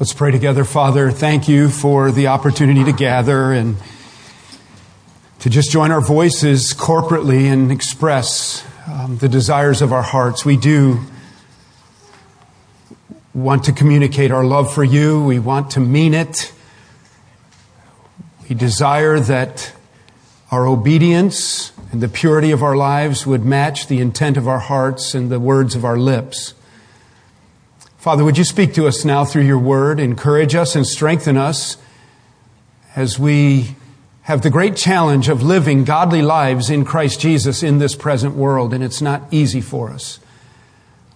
Let's pray together. Father, thank you for the opportunity to gather and to just join our voices corporately and express um, the desires of our hearts. We do want to communicate our love for you. We want to mean it. We desire that our obedience and the purity of our lives would match the intent of our hearts and the words of our lips. Father, would you speak to us now through your word, encourage us and strengthen us as we have the great challenge of living godly lives in Christ Jesus in this present world, and it's not easy for us.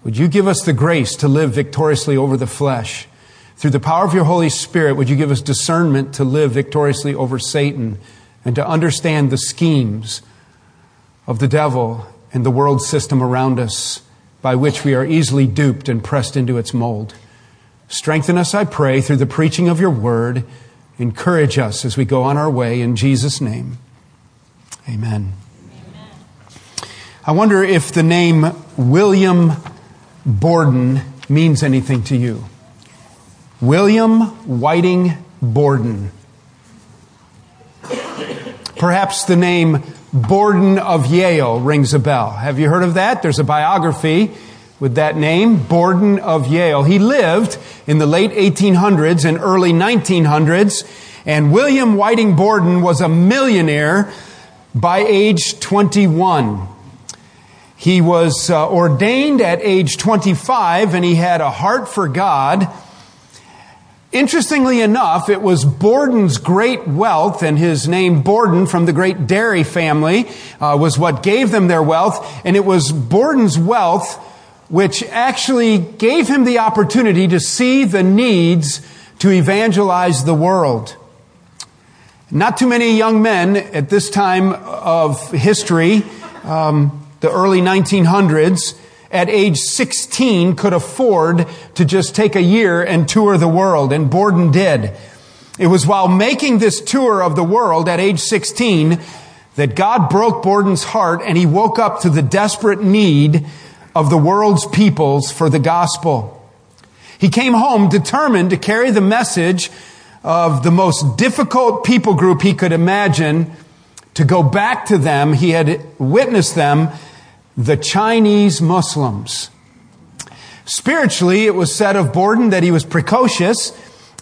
Would you give us the grace to live victoriously over the flesh? Through the power of your Holy Spirit, would you give us discernment to live victoriously over Satan and to understand the schemes of the devil and the world system around us? By which we are easily duped and pressed into its mold. Strengthen us, I pray, through the preaching of your word. Encourage us as we go on our way in Jesus' name. Amen. Amen. I wonder if the name William Borden means anything to you. William Whiting Borden. Perhaps the name Borden of Yale rings a bell. Have you heard of that? There's a biography with that name, Borden of Yale. He lived in the late 1800s and early 1900s, and William Whiting Borden was a millionaire by age 21. He was uh, ordained at age 25 and he had a heart for God Interestingly enough, it was Borden's great wealth and his name Borden from the great dairy family uh, was what gave them their wealth. And it was Borden's wealth which actually gave him the opportunity to see the needs to evangelize the world. Not too many young men at this time of history, um, the early 1900s, at age 16 could afford to just take a year and tour the world, and Borden did. It was while making this tour of the world at age 16 that God broke Borden's heart and he woke up to the desperate need of the world's peoples for the gospel. He came home determined to carry the message of the most difficult people group he could imagine to go back to them. He had witnessed them the Chinese Muslims. Spiritually, it was said of Borden that he was precocious.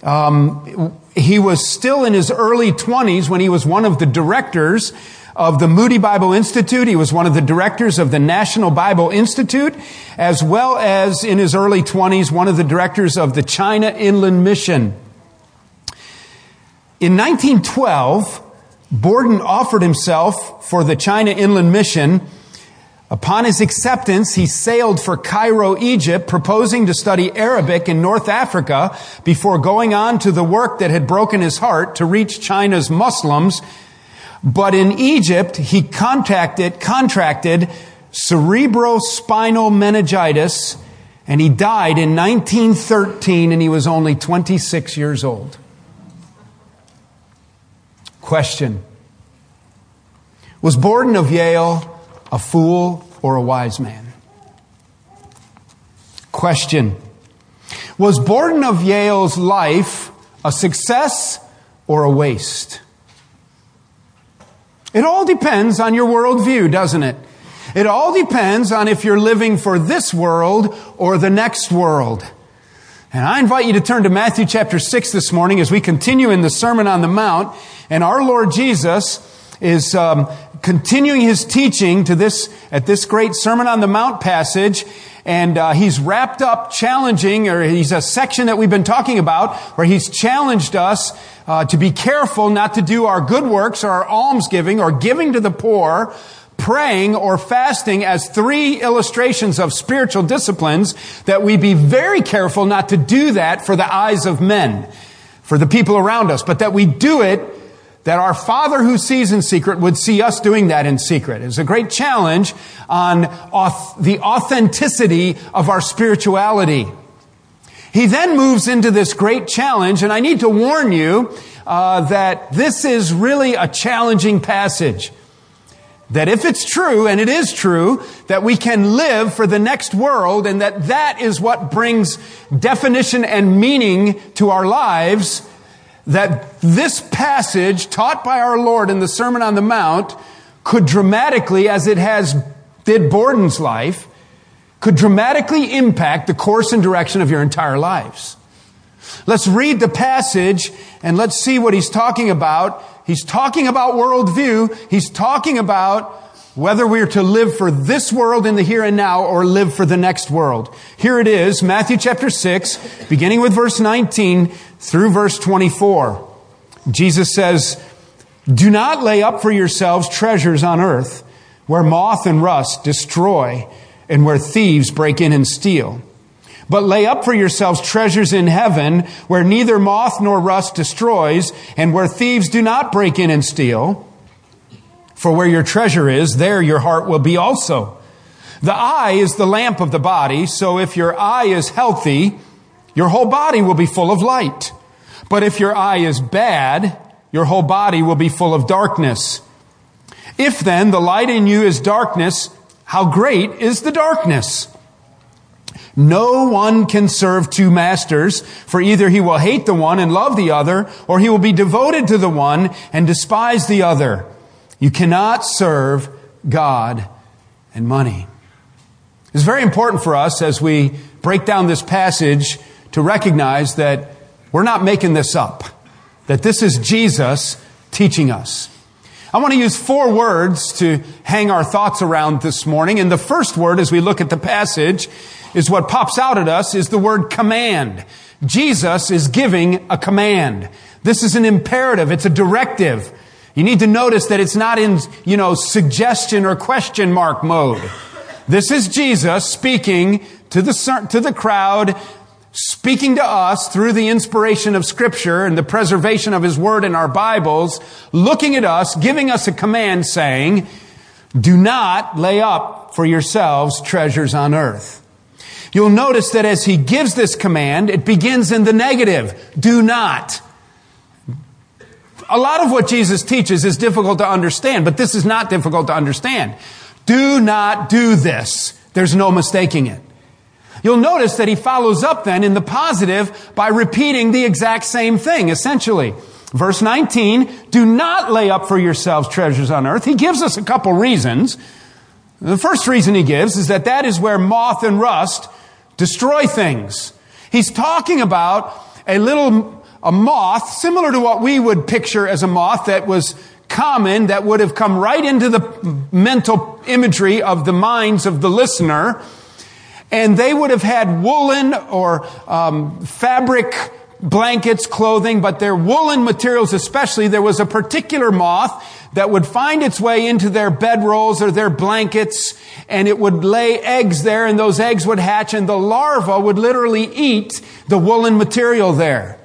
Um, he was still in his early 20s when he was one of the directors of the Moody Bible Institute. He was one of the directors of the National Bible Institute, as well as in his early 20s, one of the directors of the China Inland Mission. In 1912, Borden offered himself for the China Inland Mission Upon his acceptance, he sailed for Cairo, Egypt, proposing to study Arabic in North Africa before going on to the work that had broken his heart to reach China's Muslims. But in Egypt, he contacted, contracted cerebrospinal meningitis and he died in 1913 and he was only 26 years old. Question. Was Borden of Yale a fool or a wise man? Question. Was Borden of Yale's life a success or a waste? It all depends on your worldview, doesn't it? It all depends on if you're living for this world or the next world. And I invite you to turn to Matthew chapter 6 this morning as we continue in the Sermon on the Mount. And our Lord Jesus is um, continuing his teaching to this at this great Sermon on the Mount passage, and uh, he's wrapped up challenging, or he's a section that we've been talking about where he's challenged us uh, to be careful not to do our good works or our almsgiving or giving to the poor praying or fasting as three illustrations of spiritual disciplines that we be very careful not to do that for the eyes of men, for the people around us, but that we do it that our Father who sees in secret would see us doing that in secret. It's a great challenge on the authenticity of our spirituality. He then moves into this great challenge, and I need to warn you uh, that this is really a challenging passage. that if it's true, and it is true, that we can live for the next world and that that is what brings definition and meaning to our lives, that this passage taught by our Lord in the Sermon on the Mount could dramatically, as it has did Borden's life, could dramatically impact the course and direction of your entire lives. Let's read the passage and let's see what he's talking about. He's talking about worldview. He's talking about whether we're to live for this world in the here and now or live for the next world. Here it is, Matthew chapter 6, beginning with verse 19 through verse 24. Jesus says, Do not lay up for yourselves treasures on earth where moth and rust destroy and where thieves break in and steal. But lay up for yourselves treasures in heaven where neither moth nor rust destroys and where thieves do not break in and steal. For where your treasure is, there your heart will be also. The eye is the lamp of the body, so if your eye is healthy, your whole body will be full of light. But if your eye is bad, your whole body will be full of darkness. If then the light in you is darkness, how great is the darkness? No one can serve two masters, for either he will hate the one and love the other, or he will be devoted to the one and despise the other. You cannot serve God and money. It's very important for us as we break down this passage to recognize that we're not making this up, that this is Jesus teaching us. I want to use four words to hang our thoughts around this morning. And the first word, as we look at the passage, is what pops out at us is the word command. Jesus is giving a command. This is an imperative. It's a directive. You need to notice that it's not in, you know, suggestion or question mark mode. This is Jesus speaking to the, to the crowd, speaking to us through the inspiration of scripture and the preservation of his word in our Bibles, looking at us, giving us a command saying, do not lay up for yourselves treasures on earth. You'll notice that as he gives this command, it begins in the negative. Do not. A lot of what Jesus teaches is difficult to understand, but this is not difficult to understand. Do not do this. There's no mistaking it. You'll notice that he follows up then in the positive by repeating the exact same thing, essentially. Verse 19, do not lay up for yourselves treasures on earth. He gives us a couple reasons. The first reason he gives is that that is where moth and rust destroy things. He's talking about a little a moth, similar to what we would picture as a moth that was common, that would have come right into the mental imagery of the minds of the listener. And they would have had woolen or um, fabric blankets, clothing, but their woolen materials especially, there was a particular moth that would find its way into their bedrolls or their blankets and it would lay eggs there and those eggs would hatch and the larva would literally eat the woolen material there.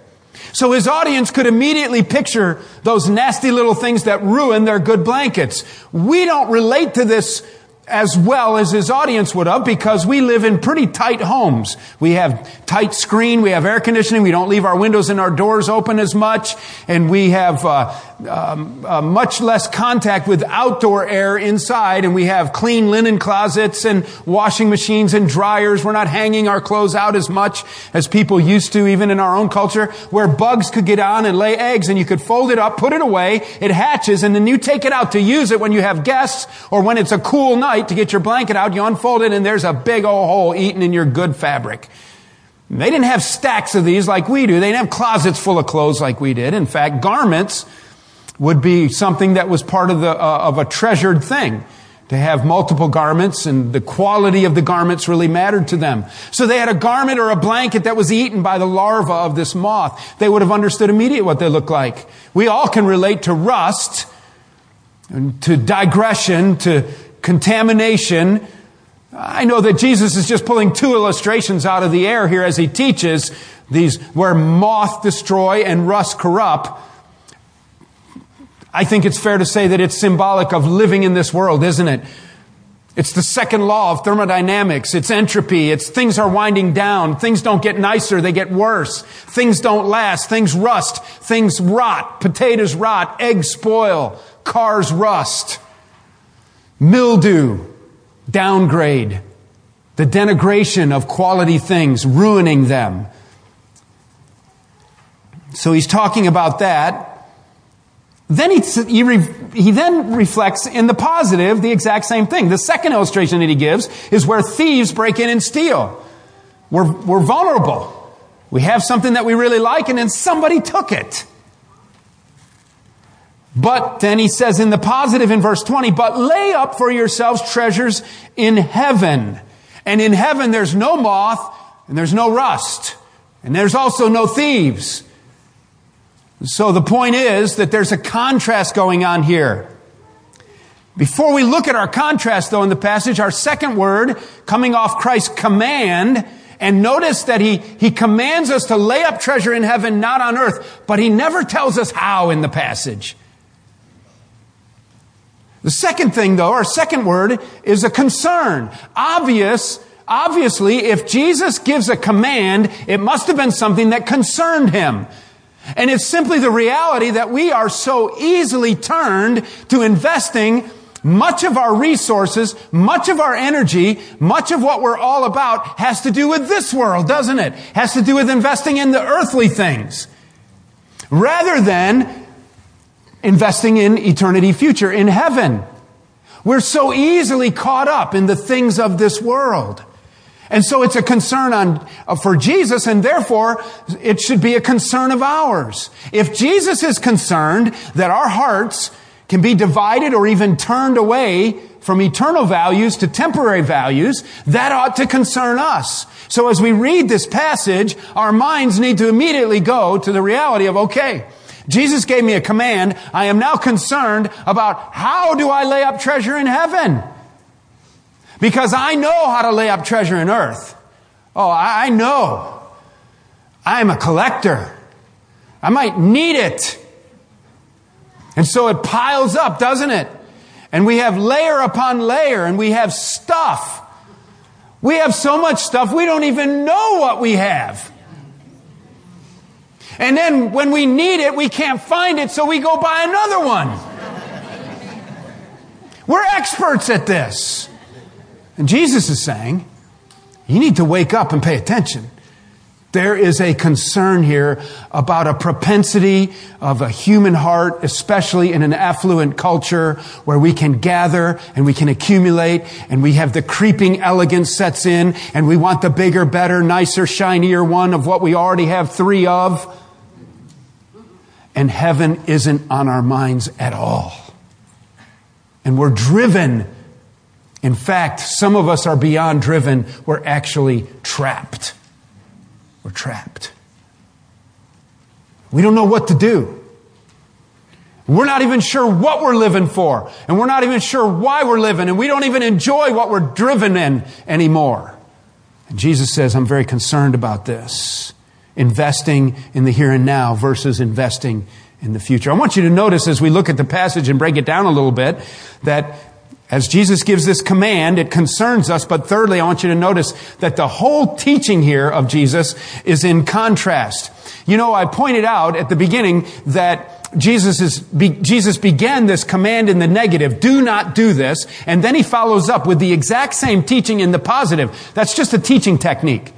So his audience could immediately picture those nasty little things that ruin their good blankets. We don't relate to this as well as his audience would have because we live in pretty tight homes. We have tight screen, we have air conditioning, we don't leave our windows and our doors open as much, and we have uh, um, uh, much less contact with outdoor air inside, and we have clean linen closets and washing machines and dryers. We're not hanging our clothes out as much as people used to, even in our own culture, where bugs could get on and lay eggs, and you could fold it up, put it away, it hatches, and then you take it out to use it when you have guests or when it's a cool night to get your blanket out, you unfold it, and there's a big old hole eaten in your good fabric. They didn't have stacks of these like we do. They didn't have closets full of clothes like we did. In fact, garments would be something that was part of the uh, of a treasured thing to have multiple garments and the quality of the garments really mattered to them. So they had a garment or a blanket that was eaten by the larva of this moth. They would have understood immediately what they looked like. We all can relate to rust and to digression, to contamination. I know that Jesus is just pulling two illustrations out of the air here as he teaches these where moth destroy and rust corrupt. I think it's fair to say that it's symbolic of living in this world, isn't it? It's the second law of thermodynamics. It's entropy. It's things are winding down. Things don't get nicer. They get worse. Things don't last. Things rust. Things rot. Potatoes rot. Eggs spoil. Cars rust. Mildew, downgrade, the denigration of quality things, ruining them. So he's talking about that. Then he, he, he, then reflects in the positive the exact same thing. The second illustration that he gives is where thieves break in and steal. We're, we're vulnerable. We have something that we really like and then somebody took it. But then he says in the positive in verse 20, but lay up for yourselves treasures in heaven. And in heaven there's no moth and there's no rust. And there's also no thieves. So the point is that there's a contrast going on here. Before we look at our contrast though in the passage, our second word coming off Christ's command, and notice that he, he commands us to lay up treasure in heaven, not on earth, but he never tells us how in the passage. The second thing though, our second word is a concern. Obvious, obviously, if Jesus gives a command, it must have been something that concerned him. And it's simply the reality that we are so easily turned to investing much of our resources, much of our energy, much of what we're all about has to do with this world, doesn't it? Has to do with investing in the earthly things. Rather than investing in eternity future, in heaven. We're so easily caught up in the things of this world. And so it's a concern on, uh, for Jesus and therefore it should be a concern of ours. If Jesus is concerned that our hearts can be divided or even turned away from eternal values to temporary values, that ought to concern us. So as we read this passage, our minds need to immediately go to the reality of, okay, Jesus gave me a command. I am now concerned about how do I lay up treasure in heaven? Because I know how to lay up treasure in earth. Oh, I know. I'm a collector. I might need it. And so it piles up, doesn't it? And we have layer upon layer and we have stuff. We have so much stuff we don't even know what we have. And then when we need it, we can't find it, so we go buy another one. We're experts at this. And Jesus is saying, you need to wake up and pay attention. There is a concern here about a propensity of a human heart, especially in an affluent culture where we can gather and we can accumulate and we have the creeping elegance sets in and we want the bigger, better, nicer, shinier one of what we already have three of. And heaven isn't on our minds at all. And we're driven in fact, some of us are beyond driven. We're actually trapped. We're trapped. We don't know what to do. We're not even sure what we're living for. And we're not even sure why we're living. And we don't even enjoy what we're driven in anymore. And Jesus says, I'm very concerned about this. Investing in the here and now versus investing in the future. I want you to notice as we look at the passage and break it down a little bit that as Jesus gives this command, it concerns us. But thirdly, I want you to notice that the whole teaching here of Jesus is in contrast. You know, I pointed out at the beginning that Jesus is, Jesus began this command in the negative, do not do this, and then he follows up with the exact same teaching in the positive. That's just a teaching technique.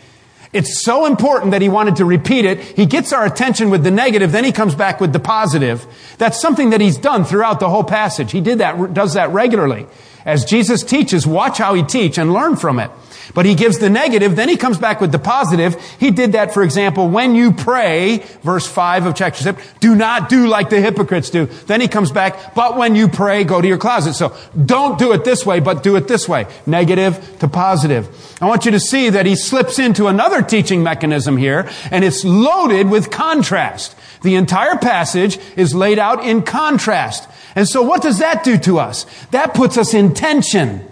It's so important that he wanted to repeat it. He gets our attention with the negative, then he comes back with the positive. That's something that he's done throughout the whole passage. He did that, does that regularly. As Jesus teaches, watch how he teach and learn from it. But he gives the negative, then he comes back with the positive. He did that, for example, when you pray, verse 5 of chapter 7, do not do like the hypocrites do. Then he comes back, but when you pray, go to your closet. So don't do it this way, but do it this way. Negative to positive. I want you to see that he slips into another teaching mechanism here, and it's loaded with contrast. The entire passage is laid out in contrast. And so what does that do to us? That puts us in tension.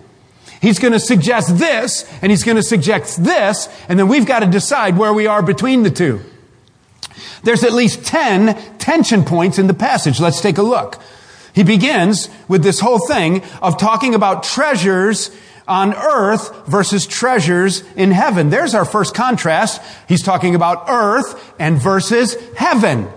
He's going to suggest this, and he's going to suggest this, and then we've got to decide where we are between the two. There's at least 10 tension points in the passage. Let's take a look. He begins with this whole thing of talking about treasures on earth versus treasures in heaven. There's our first contrast. He's talking about earth and versus heaven.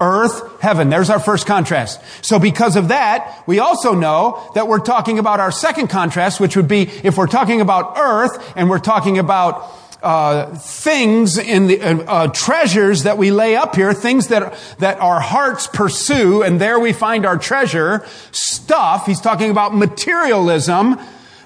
Earth, heaven. There's our first contrast. So because of that, we also know that we're talking about our second contrast, which would be if we're talking about earth and we're talking about uh, things in the uh, uh, treasures that we lay up here, things that that our hearts pursue, and there we find our treasure. Stuff. He's talking about materialism.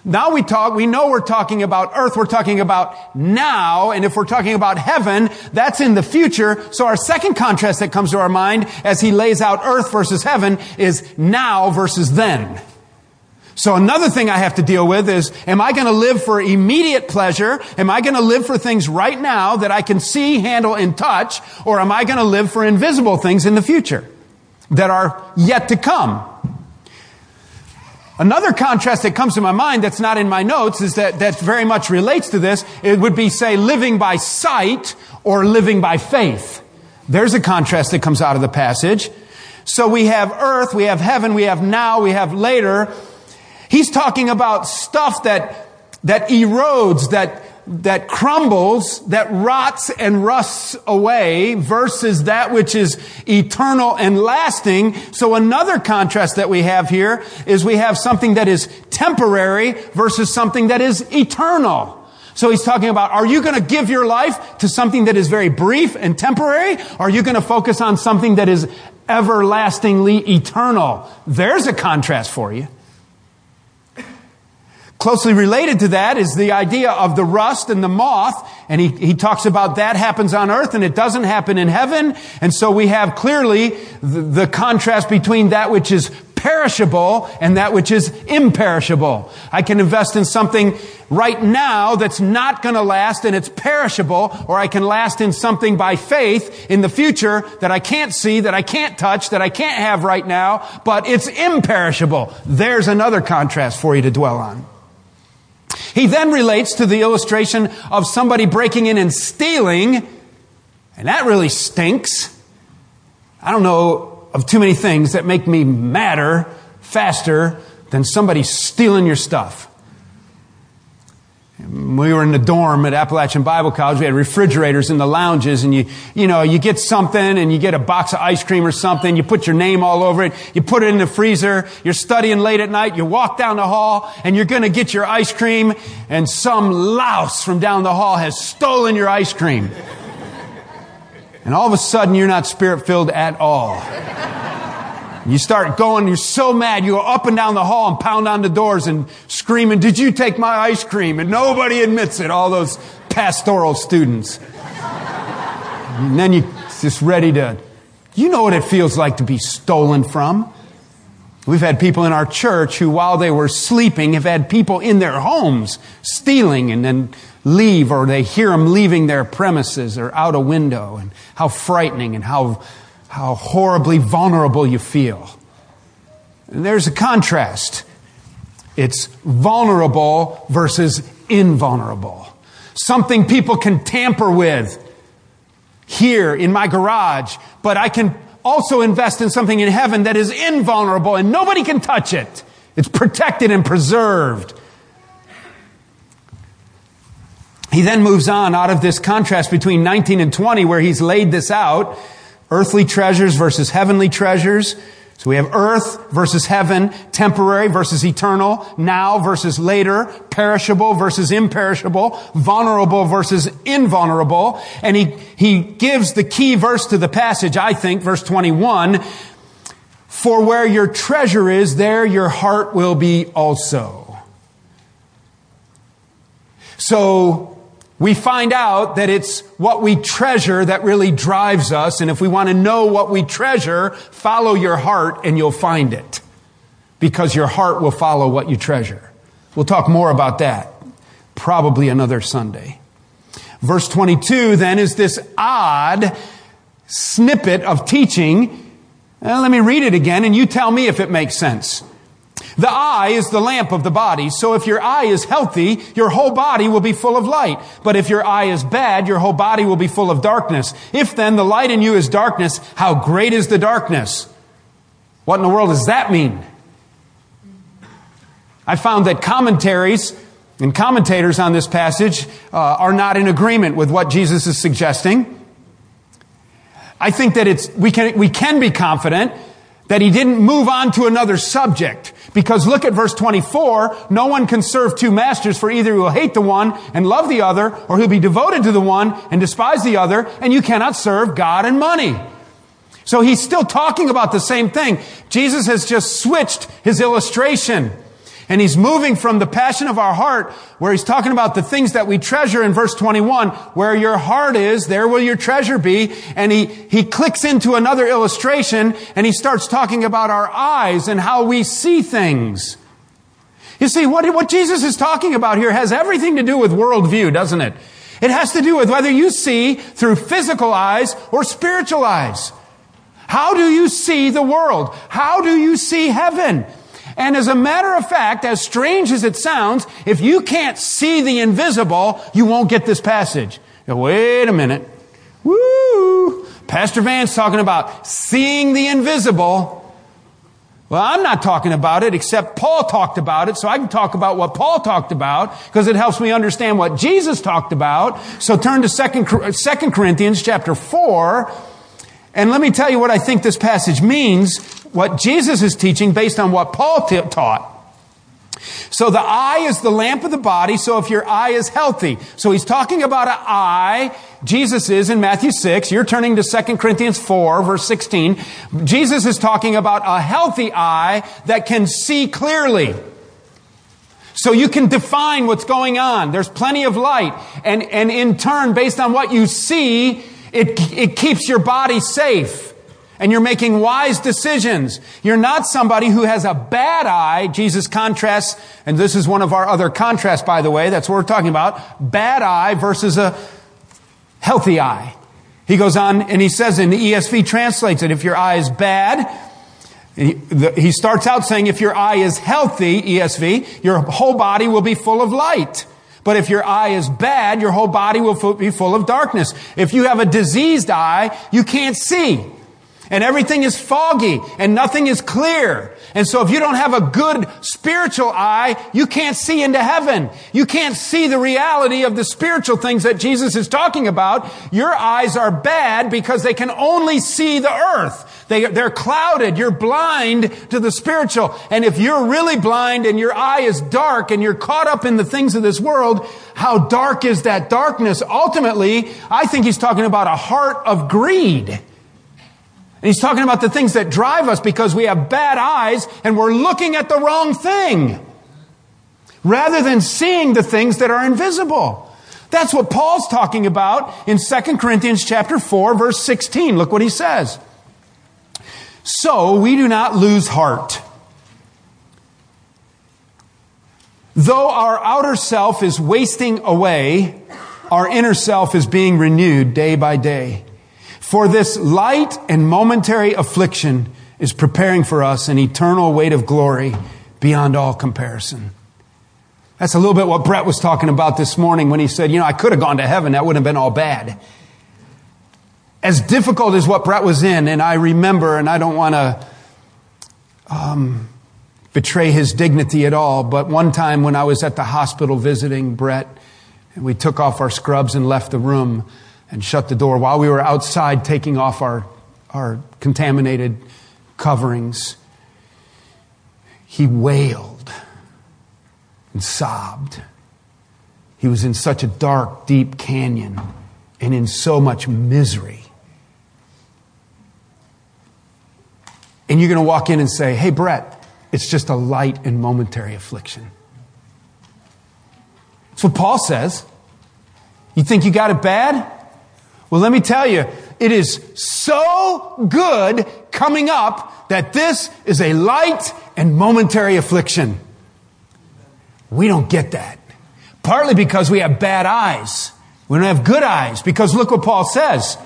Now we talk, we know we're talking about earth, we're talking about now, and if we're talking about heaven, that's in the future. So our second contrast that comes to our mind as he lays out earth versus heaven is now versus then. So another thing I have to deal with is, am I going to live for immediate pleasure? Am I going to live for things right now that I can see, handle, and touch? Or am I going to live for invisible things in the future that are yet to come? Another contrast that comes to my mind that's not in my notes is that, that very much relates to this. It would be, say, living by sight or living by faith. There's a contrast that comes out of the passage. So we have earth, we have heaven, we have now, we have later. He's talking about stuff that, that erodes, that, that crumbles, that rots and rusts away versus that which is eternal and lasting. So another contrast that we have here is we have something that is temporary versus something that is eternal. So he's talking about, are you going to give your life to something that is very brief and temporary? Or are you going to focus on something that is everlastingly eternal? There's a contrast for you. Closely related to that is the idea of the rust and the moth. And he, he talks about that happens on earth and it doesn't happen in heaven. And so we have clearly the, the contrast between that which is perishable and that which is imperishable. I can invest in something right now that's not going to last and it's perishable, or I can last in something by faith in the future that I can't see, that I can't touch, that I can't have right now, but it's imperishable. There's another contrast for you to dwell on. He then relates to the illustration of somebody breaking in and stealing, and that really stinks. I don't know of too many things that make me madder faster than somebody stealing your stuff we were in the dorm at Appalachian Bible College. We had refrigerators in the lounges and you, you know, you get something and you get a box of ice cream or something. You put your name all over it. You put it in the freezer. You're studying late at night. You walk down the hall and you're going to get your ice cream and some louse from down the hall has stolen your ice cream. And all of a sudden you're not spirit filled at all. You start going, you're so mad, you go up and down the hall and pound on the doors and screaming, Did you take my ice cream? And nobody admits it, all those pastoral students. And then you're just ready to, you know what it feels like to be stolen from. We've had people in our church who, while they were sleeping, have had people in their homes stealing and then leave, or they hear them leaving their premises or out a window, and how frightening and how how horribly vulnerable you feel. And there's a contrast. It's vulnerable versus invulnerable. Something people can tamper with here in my garage, but I can also invest in something in heaven that is invulnerable and nobody can touch it. It's protected and preserved. He then moves on out of this contrast between 19 and 20 where he's laid this out Earthly treasures versus heavenly treasures. So we have earth versus heaven, temporary versus eternal, now versus later, perishable versus imperishable, vulnerable versus invulnerable. And he, he gives the key verse to the passage, I think, verse 21. For where your treasure is, there your heart will be also. So, we find out that it's what we treasure that really drives us. And if we want to know what we treasure, follow your heart and you'll find it. Because your heart will follow what you treasure. We'll talk more about that probably another Sunday. Verse 22 then is this odd snippet of teaching. Uh, let me read it again and you tell me if it makes sense. The eye is the lamp of the body. So if your eye is healthy, your whole body will be full of light. But if your eye is bad, your whole body will be full of darkness. If then the light in you is darkness, how great is the darkness? What in the world does that mean? I found that commentaries and commentators on this passage uh, are not in agreement with what Jesus is suggesting. I think that it's, we can, we can be confident that he didn't move on to another subject. Because look at verse 24. No one can serve two masters for either he will hate the one and love the other, or he'll be devoted to the one and despise the other, and you cannot serve God and money. So he's still talking about the same thing. Jesus has just switched his illustration. And he's moving from the passion of our heart, where he's talking about the things that we treasure in verse 21, where your heart is, there will your treasure be. And he, he clicks into another illustration and he starts talking about our eyes and how we see things. You see, what, what Jesus is talking about here has everything to do with worldview, doesn't it? It has to do with whether you see through physical eyes or spiritual eyes. How do you see the world? How do you see heaven? And as a matter of fact, as strange as it sounds, if you can't see the invisible, you won't get this passage. Now, wait a minute. Woo! Pastor Van's talking about seeing the invisible. Well, I'm not talking about it except Paul talked about it, so I can talk about what Paul talked about because it helps me understand what Jesus talked about. So turn to second, second Corinthians chapter 4 and let me tell you what I think this passage means, what Jesus is teaching based on what Paul t- taught. So the eye is the lamp of the body, so if your eye is healthy. So he's talking about an eye. Jesus is in Matthew 6. You're turning to 2 Corinthians 4, verse 16. Jesus is talking about a healthy eye that can see clearly. So you can define what's going on. There's plenty of light. And, and in turn, based on what you see, it, it keeps your body safe and you're making wise decisions. You're not somebody who has a bad eye. Jesus contrasts, and this is one of our other contrasts, by the way. That's what we're talking about. Bad eye versus a healthy eye. He goes on and he says in the ESV translates it, if your eye is bad, he starts out saying if your eye is healthy, ESV, your whole body will be full of light. But if your eye is bad, your whole body will be full of darkness. If you have a diseased eye, you can't see. And everything is foggy and nothing is clear. And so if you don't have a good spiritual eye, you can't see into heaven. You can't see the reality of the spiritual things that Jesus is talking about. Your eyes are bad because they can only see the earth. They, they're clouded. You're blind to the spiritual. And if you're really blind and your eye is dark and you're caught up in the things of this world, how dark is that darkness? Ultimately, I think he's talking about a heart of greed. And he's talking about the things that drive us because we have bad eyes and we're looking at the wrong thing. Rather than seeing the things that are invisible. That's what Paul's talking about in 2 Corinthians chapter 4 verse 16. Look what he says. So we do not lose heart. Though our outer self is wasting away, our inner self is being renewed day by day. For this light and momentary affliction is preparing for us an eternal weight of glory beyond all comparison. That's a little bit what Brett was talking about this morning when he said, you know, I could have gone to heaven. That wouldn't have been all bad as difficult as what Brett was in, and I remember, and I don't want to um, betray his dignity at all, but one time when I was at the hospital visiting Brett, and we took off our scrubs and left the room and shut the door while we were outside taking off our, our contaminated coverings, he wailed and sobbed. He was in such a dark, deep canyon and in so much misery. And you're going to walk in and say, Hey, Brett, it's just a light and momentary affliction. That's what Paul says. You think you got it bad? Well, let me tell you, it is so good coming up that this is a light and momentary affliction. We don't get that. Partly because we have bad eyes. We don't have good eyes because look what Paul says.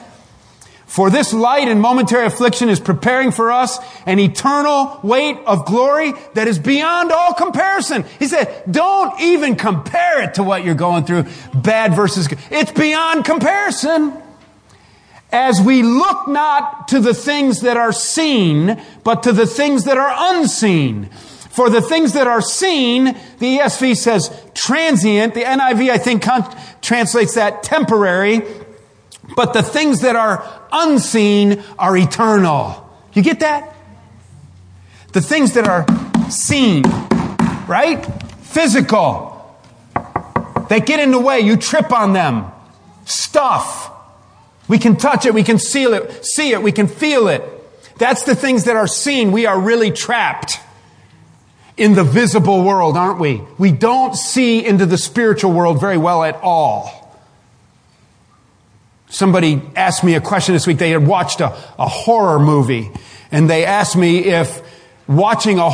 For this light and momentary affliction is preparing for us an eternal weight of glory that is beyond all comparison. He said, don't even compare it to what you're going through. Bad versus good. It's beyond comparison. As we look not to the things that are seen, but to the things that are unseen. For the things that are seen, the ESV says transient. The NIV, I think, translates that temporary But the things that are unseen are eternal. You get that? The things that are seen, right? Physical. They get in the way. You trip on them. Stuff. We can touch it. We can seal it, see it. We can feel it. That's the things that are seen. We are really trapped in the visible world, aren't we? We don't see into the spiritual world very well at all. Somebody asked me a question this week. They had watched a, a horror movie and they asked me if watching a